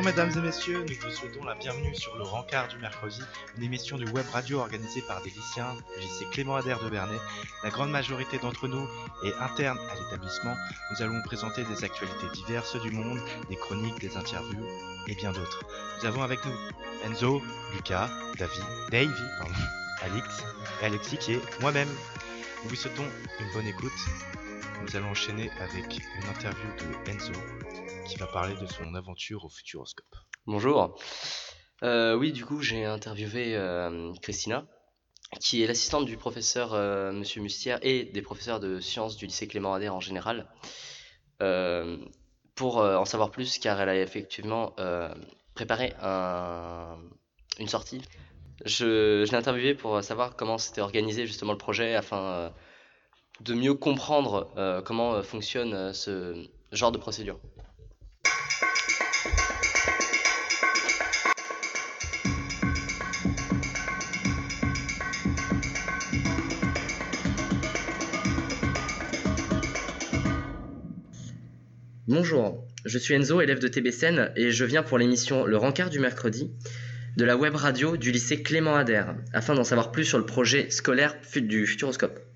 Bonjour mesdames et messieurs, nous vous souhaitons la bienvenue sur le Rencard du mercredi, une émission de web radio organisée par des lycéens du lycée Clément Adair de Bernay. La grande majorité d'entre nous est interne à l'établissement. Nous allons vous présenter des actualités diverses du monde, des chroniques, des interviews et bien d'autres. Nous avons avec nous Enzo, Lucas, David, Davy, pardon, Alix et Alexis qui est moi-même. Nous vous souhaitons une bonne écoute. Nous allons enchaîner avec une interview de Enzo qui va parler de son aventure au Futuroscope. Bonjour. Euh, oui, du coup, j'ai interviewé euh, Christina, qui est l'assistante du professeur euh, Monsieur Mustière et des professeurs de sciences du lycée Clément Ader en général, euh, pour en savoir plus, car elle a effectivement préparé un- une sortie. Je, l'ai interviewée pour savoir comment s'était organisé justement le projet, afin de mieux comprendre euh, comment euh, fonctionne euh, ce genre de procédure. Bonjour, je suis Enzo, élève de TBCN, et je viens pour l'émission Le Rencard du mercredi de la web radio du lycée Clément Ader, afin d'en savoir plus sur le projet scolaire du Futuroscope.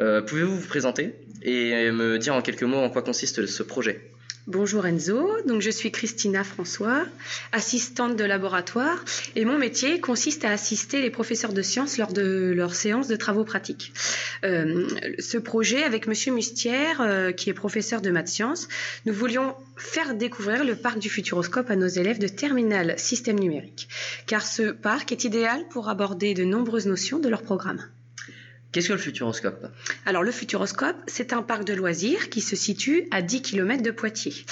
Euh, Pouvez-vous vous présenter et me dire en quelques mots en quoi consiste ce projet? Bonjour Enzo, donc je suis Christina François, assistante de laboratoire et mon métier consiste à assister les professeurs de sciences lors de leurs séances de travaux pratiques. Euh, ce projet avec Monsieur Mustière, euh, qui est professeur de maths sciences, nous voulions faire découvrir le parc du Futuroscope à nos élèves de terminale système numérique, car ce parc est idéal pour aborder de nombreuses notions de leur programme. Qu'est-ce que le Futuroscope? Alors le Futuroscope, c'est un parc de loisirs qui se situe à 10 km de Poitiers.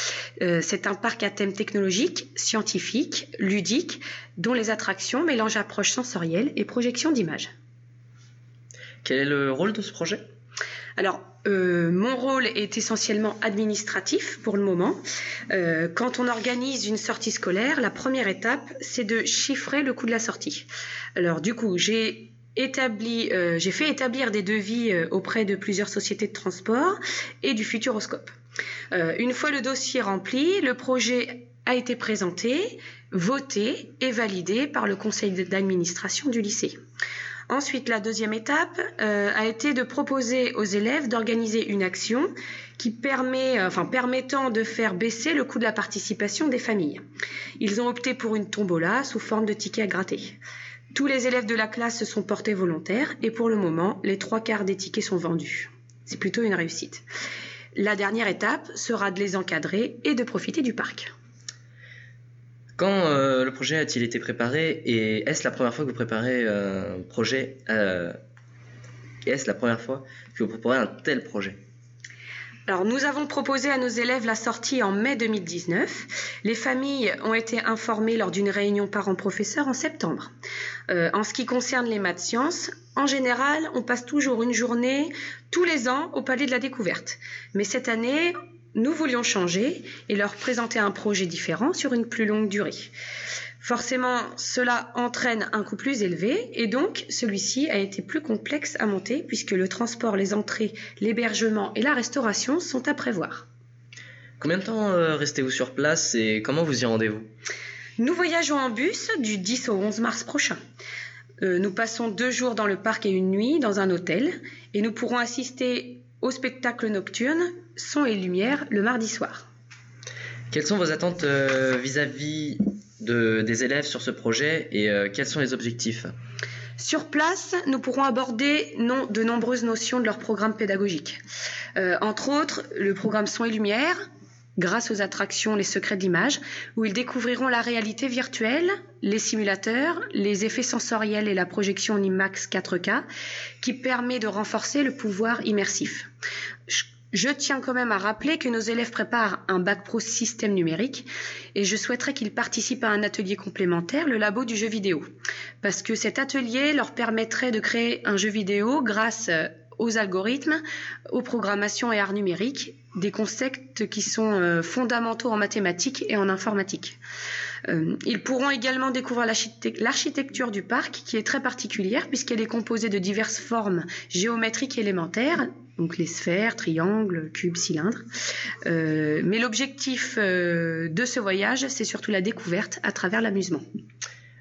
Euh, c'est un parc à thème technologique, scientifique, ludique, dont les attractions mélangent approche sensorielle et projection d'images. Quel est le rôle de ce projet? Alors, euh, mon rôle est essentiellement administratif pour le moment. Euh, quand on organise une sortie scolaire, la première étape, c'est de chiffrer le coût de la sortie. Alors, du coup, j'ai euh, j'ai fait établir des devis euh, auprès de plusieurs sociétés de transport et du Futuroscope. Euh, une fois le dossier rempli, le projet a été présenté, voté et validé par le conseil d'administration du lycée. Ensuite, la deuxième étape a été de proposer aux élèves d'organiser une action qui permet, enfin, permettant de faire baisser le coût de la participation des familles. Ils ont opté pour une tombola sous forme de tickets à gratter. Tous les élèves de la classe se sont portés volontaires et pour le moment, les trois quarts des tickets sont vendus. C'est plutôt une réussite. La dernière étape sera de les encadrer et de profiter du parc. Quand euh, le projet a-t-il été préparé et est-ce la première fois que vous préparez un projet euh, est-ce la première fois que vous préparez un tel projet? Alors, nous avons proposé à nos élèves la sortie en mai 2019. Les familles ont été informées lors d'une réunion parents-professeurs en septembre. Euh, en ce qui concerne les maths sciences, en général, on passe toujours une journée tous les ans au Palais de la Découverte. Mais cette année, nous voulions changer et leur présenter un projet différent sur une plus longue durée. Forcément, cela entraîne un coût plus élevé et donc celui-ci a été plus complexe à monter puisque le transport, les entrées, l'hébergement et la restauration sont à prévoir. Combien de temps euh, restez-vous sur place et comment vous y rendez-vous? Nous voyageons en bus du 10 au 11 mars prochain. Euh, nous passons deux jours dans le parc et une nuit dans un hôtel et nous pourrons assister au spectacle nocturne Son et Lumière le mardi soir. Quelles sont vos attentes euh, vis-à-vis de, des élèves sur ce projet et euh, quels sont les objectifs? Sur place, nous pourrons aborder non, de nombreuses notions de leur programme pédagogique. Euh, entre autres, le programme Son et Lumière, grâce aux attractions Les Secrets d'Image, où ils découvriront la réalité virtuelle, les simulateurs, les effets sensoriels et la projection IMAX 4K, qui permet de renforcer le pouvoir immersif. Je tiens quand même à rappeler que nos élèves préparent un bac pro système numérique et je souhaiterais qu'ils participent à un atelier complémentaire, le labo du jeu vidéo. Parce que cet atelier leur permettrait de créer un jeu vidéo grâce euh, aux algorithmes, aux programmations et arts numériques, des concepts qui sont euh, fondamentaux en mathématiques et en informatique. Euh, ils pourront également découvrir l'architect- l'architecture du parc qui est très particulière puisqu'elle est composée de diverses formes géométriques élémentaires donc les sphères, triangles, cubes, cylindres. Euh, mais l'objectif euh, de ce voyage, c'est surtout la découverte à travers l'amusement.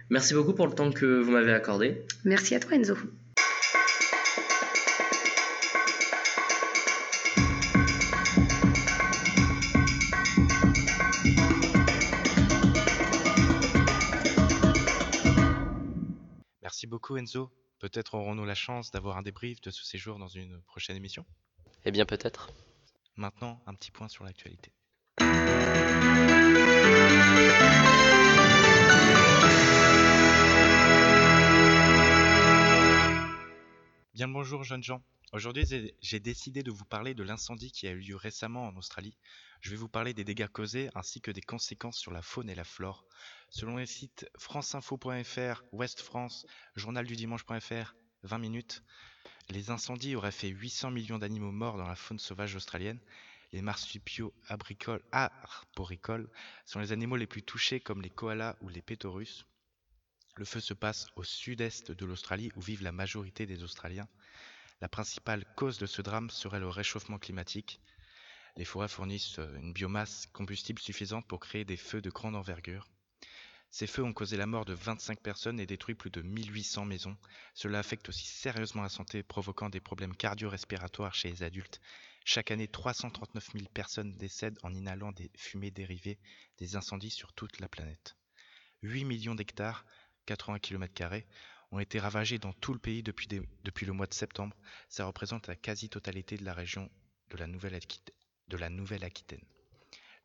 Merci beaucoup pour le temps que vous m'avez accordé. Merci à toi Enzo. Merci beaucoup Enzo. Peut-être aurons-nous la chance d'avoir un débrief de ce séjour dans une prochaine émission? Eh bien peut-être. Maintenant, un petit point sur l'actualité. Bien le bonjour jeunes gens. Aujourd'hui, j'ai décidé de vous parler de l'incendie qui a eu lieu récemment en Australie. Je vais vous parler des dégâts causés ainsi que des conséquences sur la faune et la flore. Selon les sites franceinfo.fr, Ouest France, journaldudimanche.fr, 20 minutes, les incendies auraient fait 800 millions d'animaux morts dans la faune sauvage australienne. Les marsupiaux arboricoles sont les animaux les plus touchés comme les koalas ou les pétorus. Le feu se passe au sud-est de l'Australie où vivent la majorité des Australiens. La principale cause de ce drame serait le réchauffement climatique. Les forêts fournissent une biomasse combustible suffisante pour créer des feux de grande envergure. Ces feux ont causé la mort de 25 personnes et détruit plus de 1800 maisons. Cela affecte aussi sérieusement la santé, provoquant des problèmes cardio-respiratoires chez les adultes. Chaque année, 339 000 personnes décèdent en inhalant des fumées dérivées des incendies sur toute la planète. 8 millions d'hectares 80 km, ont été ravagés dans tout le pays depuis, le mois de septembre. Ça représente la quasi-totalité de la région de la Nouvelle-Aquitaine.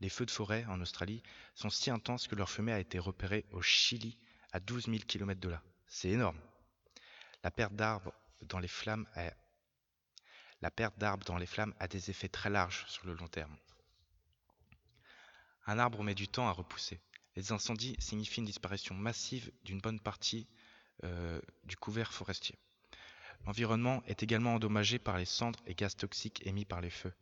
Les feux de forêt en Australie sont si intenses que leur fumée a été repérée au Chili à 12 000 km de là. C'est énorme. La perte d'arbres dans les flammes a... Des effets très larges sur le long terme. Un arbre met du temps à repousser. Les incendies signifient une disparition massive d'une bonne partie euh, du couvert forestier. L'environnement est également endommagé par les cendres et gaz toxiques émis par les feux.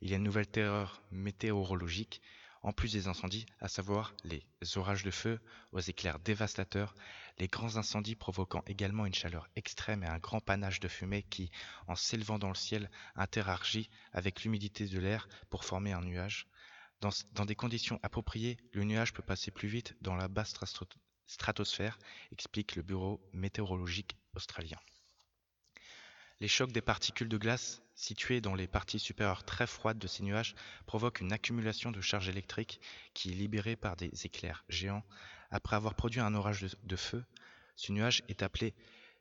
Il y a une nouvelle terreur météorologique, en plus des incendies, à savoir les orages de feu aux éclairs dévastateurs, les grands incendies provoquant également une chaleur extrême et un grand panache de fumée qui, en s'élevant dans le ciel, interagit avec l'humidité de l'air pour former un nuage, dans, des conditions appropriées, le nuage peut passer plus vite dans la basse stratosphère, explique le Bureau météorologique australien. Les chocs des particules de glace, situées dans les parties supérieures très froides de ces nuages, provoquent une accumulation de charge électrique qui est libérée par des éclairs géants. Après avoir produit un orage de, de feu, ce nuage est appelé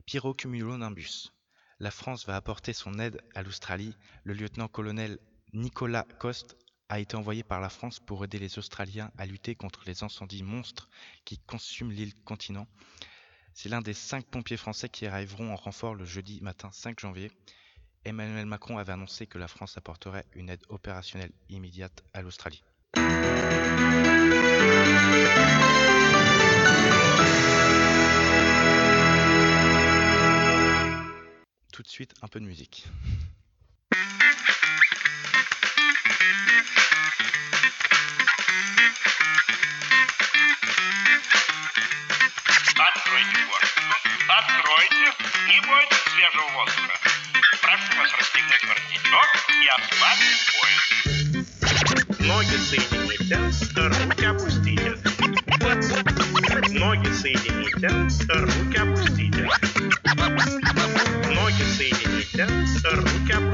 pyrocumulonimbus. La France va apporter son aide à l'Australie. Le lieutenant-colonel Nicolas Coste a été envoyé par la France pour aider les Australiens à lutter contre les incendies monstres qui consument l'île continent. C'est l'un des cinq pompiers français qui arriveront en renfort le jeudi matin 5 janvier. Emmanuel Macron avait annoncé que la France apporterait une aide opérationnelle immédiate à l'Australie. Tout de suite, un peu de musique. Не бойтесь свежего воздуха. Прошу вас расстегнуть воротничок и обспать пояс. Ноги соедините, руки опустите. Ноги соедините, руки опустите. Ноги соедините, руки опустите.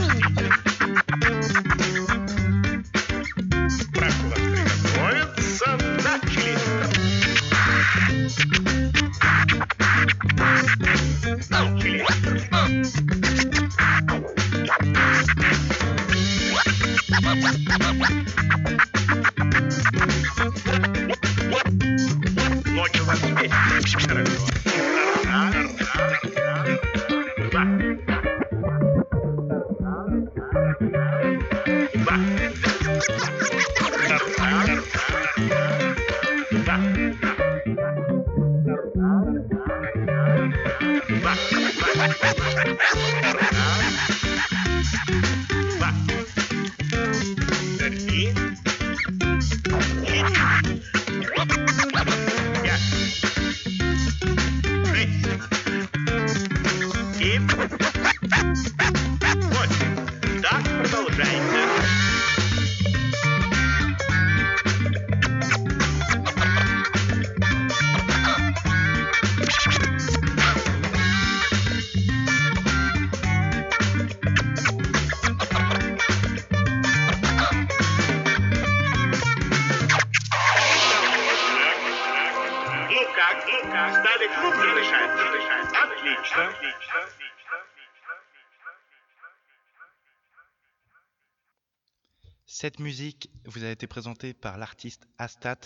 Cette musique vous a été présentée par l'artiste Astat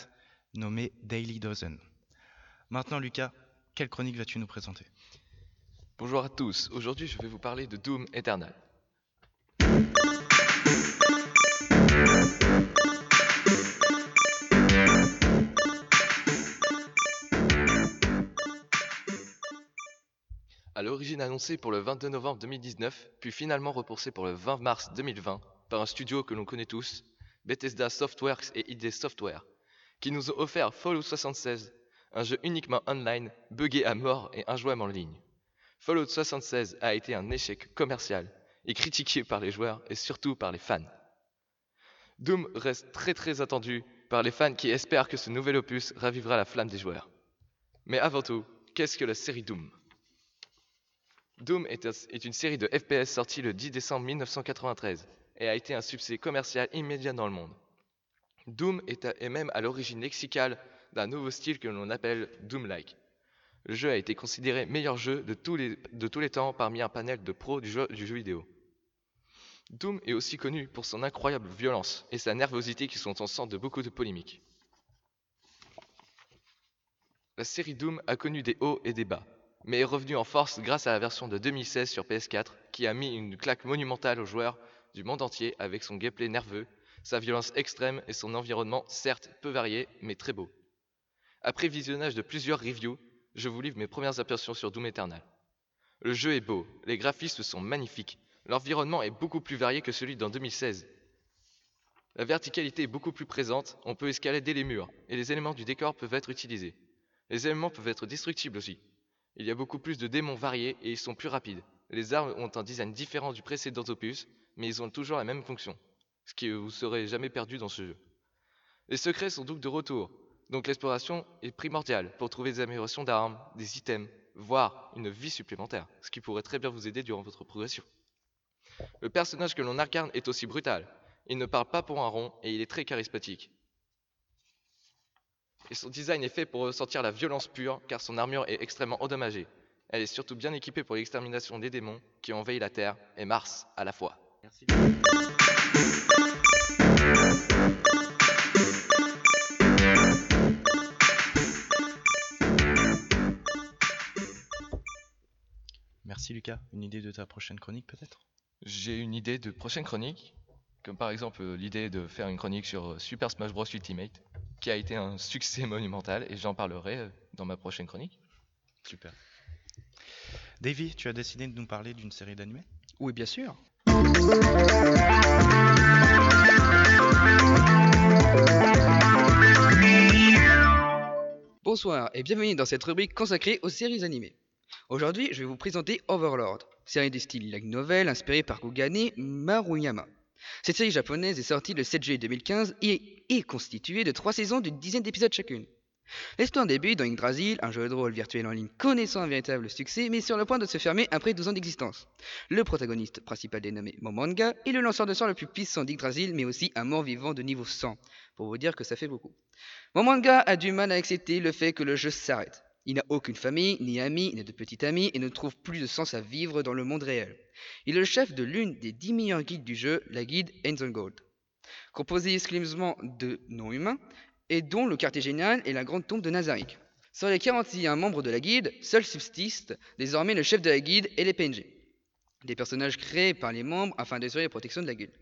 nommé Daily Dozen. Maintenant Lucas, quelle chronique vas-tu nous présenter? Bonjour à tous, aujourd'hui je vais vous parler de Doom Eternal. À l'origine annoncé pour le 22 novembre 2019, puis finalement repoussé pour le 20 mars 2020 par un studio que l'on connaît tous, Bethesda Softworks et ID Software, qui nous ont offert Fallout 76, un jeu uniquement online, buggé à mort et injouable en ligne. Fallout 76 a été un échec commercial et critiqué par les joueurs et surtout par les fans. Doom reste très très attendu par les fans qui espèrent que ce nouvel opus ravivera la flamme des joueurs. Mais avant tout, qu'est-ce que la série Doom? Doom est, une série de FPS sortie le 10 décembre 1993 et a été un succès commercial immédiat dans le monde. Doom est, même à l'origine lexicale d'un nouveau style que l'on appelle Doom-like. Le jeu a été considéré meilleur jeu de tous les, temps parmi un panel de pros du jeu, du jeu vidéo. Doom est aussi connu pour son incroyable violence et sa nervosité qui sont en centre de beaucoup de polémiques. La série Doom a connu des hauts et des bas, mais est revenue en force grâce à la version de 2016 sur PS4 qui a mis une claque monumentale aux joueurs du monde entier avec son gameplay nerveux, sa violence extrême et son environnement certes peu varié mais très beau. Après visionnage de plusieurs reviews, je vous livre mes premières impressions sur Doom Eternal. Le jeu est beau, les graphismes sont magnifiques, l'environnement est beaucoup plus varié que celui d'en 2016. La verticalité est beaucoup plus présente, on peut escalader les murs, et les éléments du décor peuvent être utilisés. Les éléments peuvent être destructibles aussi. Il y a beaucoup plus de démons variés et ils sont plus rapides. Les armes ont un design différent du précédent opus, mais ils ont toujours la même fonction, ce qui vous serez jamais perdu dans ce jeu. Les secrets sont donc de retour, donc l'exploration est primordiale pour trouver des améliorations d'armes, des items, voire une vie supplémentaire, ce qui pourrait très bien vous aider durant votre progression. Le personnage que l'on incarne est aussi brutal. Il ne parle pas pour un rond et il est très charismatique. Et son design est fait pour ressentir la violence pure car son armure est extrêmement endommagée. Elle est surtout bien équipée pour l'extermination des démons qui envahissent la Terre et Mars à la fois. Merci Lucas. Une idée de ta prochaine chronique peut-être? J'ai une idée de prochaine chronique, comme par exemple euh, l'idée de faire une chronique sur euh, Super Smash Bros Ultimate, qui a été un succès monumental et j'en parlerai euh, dans ma prochaine chronique. Super. Davy, tu as décidé de nous parler d'une série d'animés? Oui, bien sûr. Bonsoir et bienvenue dans cette rubrique consacrée aux séries animées. Aujourd'hui, je vais vous présenter Overlord, série de style light novel inspirée par Kugane Maruyama. Cette série japonaise est sortie le 7 juillet 2015 et est constituée de trois saisons d'une dizaine d'épisodes chacune. L'histoire débute dans Yggdrasil, un jeu de rôle virtuel en ligne connaissant un véritable succès mais sur le point de se fermer après 12 ans d'existence. Le protagoniste principal dénommé Momanga est le lanceur de sort le plus puissant d'Yggdrasil mais aussi un mort-vivant de niveau 100, pour vous dire que ça fait beaucoup. Momanga a du mal à accepter le fait que le jeu s'arrête. Il n'a aucune famille, ni amis, ni de petits amis et ne trouve plus de sens à vivre dans le monde réel. Il est le chef de l'une des 10 meilleures guides du jeu, la guide Gold, composée exclusivement de non-humains et dont le quartier général est la grande tombe de Nazarick. Sur les 41 membres de la guide, seul subsiste désormais le chef de la guide et les PNG. Des personnages créés par les membres afin d'assurer la protection de la guilde.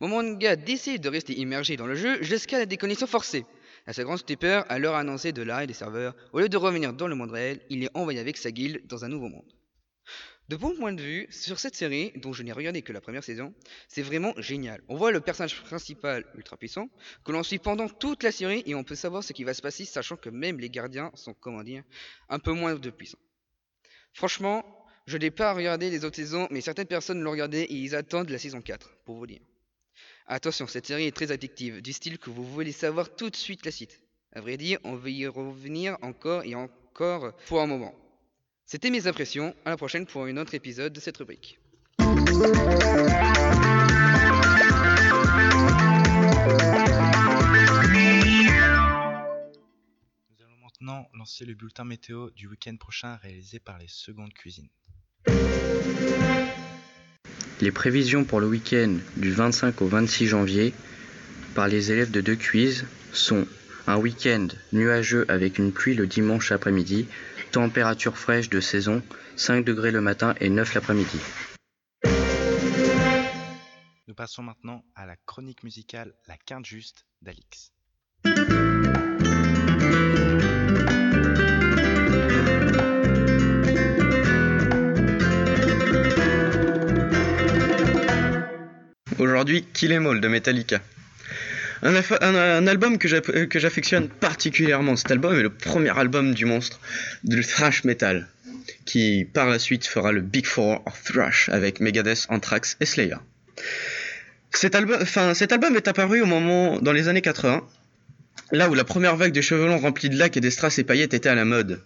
Momanga décide de rester immergé dans le jeu jusqu'à la déconnexion forcée. À sa grande stupeur, à l'heure annoncée de l'arrêt des serveurs, au lieu de revenir dans le monde réel, il est envoyé avec sa guilde dans un nouveau monde. De bon point de vue, sur cette série, dont je n'ai regardé que la première saison, c'est vraiment génial. On voit le personnage principal ultra puissant, que l'on suit pendant toute la série, et on peut savoir ce qui va se passer, sachant que même les gardiens sont, comment dire, un peu moins de puissants. Franchement, je n'ai pas regardé les autres saisons, mais certaines personnes l'ont regardé et ils attendent la saison 4, pour vous dire. Attention, cette série est très addictive, du style que vous voulez savoir tout de suite la suite. À vrai dire, on va y revenir encore et encore pour un moment. C'était mes impressions, à la prochaine pour un autre épisode de cette rubrique. Nous allons maintenant lancer le bulletin météo du week-end prochain réalisé par les secondes cuisines. Les prévisions pour le week-end du 25 au 26 janvier par les élèves de deux quiz sont un week-end nuageux avec une pluie le dimanche après-midi, température fraîche de saison, 5 degrés le matin et 9 l'après-midi. Nous passons maintenant à la chronique musicale La Quinte Juste d'Alix. Aujourd'hui, Kill Em All de Metallica. Un, album euh, que j'affectionne particulièrement. Cet album est le premier album du monstre du thrash metal, qui par la suite fera le Big Four of Thrash avec Megadeth, Anthrax et Slayer. Cet album, est apparu au moment dans les années 80, là où la première vague de cheveux longs remplis de lacs et d'estraces et paillettes était à la mode.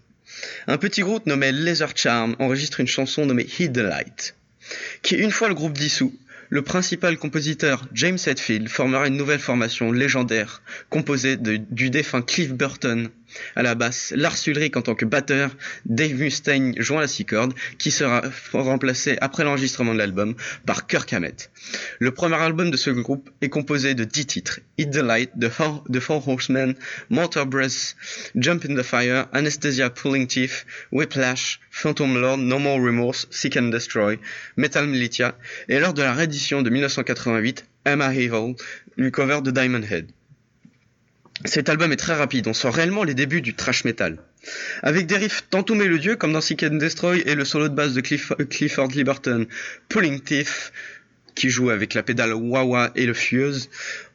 Un petit groupe nommé Laser Charm enregistre une chanson nommée the Light, qui une fois le groupe dissous, le principal compositeur James Hetfield formera une nouvelle formation légendaire composée du défunt Cliff Burton à la basse, Lars Ulrich en tant que batteur, Dave Mustaine joint la six cordes, qui sera remplacé après l'enregistrement de l'album par Kirk Hammett. Le premier album de ce groupe est composé de 10 titres Hit the Light, The Four, Horsemen, Motor Breath, Jump in the Fire, Anesthesia Pulling Teeth, Whiplash, Phantom Lord, No More Remorse, Seek and Destroy, Metal Militia, et lors de la réédition de 1988, Emma Evil, une cover de Diamond Head. Cet album est très rapide, on sent réellement les débuts du thrash metal. Avec des riffs tantôt mélodieux comme dans Seek and Destroy et le solo de basse de Cliff- Clifford Liberton, Pulling Teeth, qui joue avec la pédale wah-wah et le fuse,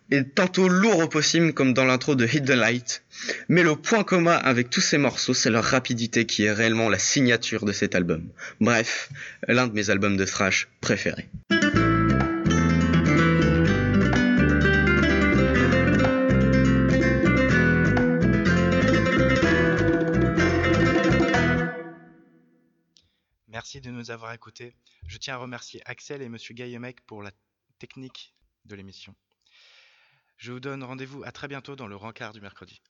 et tantôt lourd au possible comme dans l'intro de Hit the Light. Mais le point commun avec tous ces morceaux, c'est leur rapidité qui est réellement la signature de cet album. Bref, l'un de mes albums de thrash préférés. Merci de nous avoir écoutés. Je tiens à remercier Axel et Monsieur Gaillemec pour la technique de l'émission. Je vous donne rendez-vous à très bientôt dans le rencard du mercredi.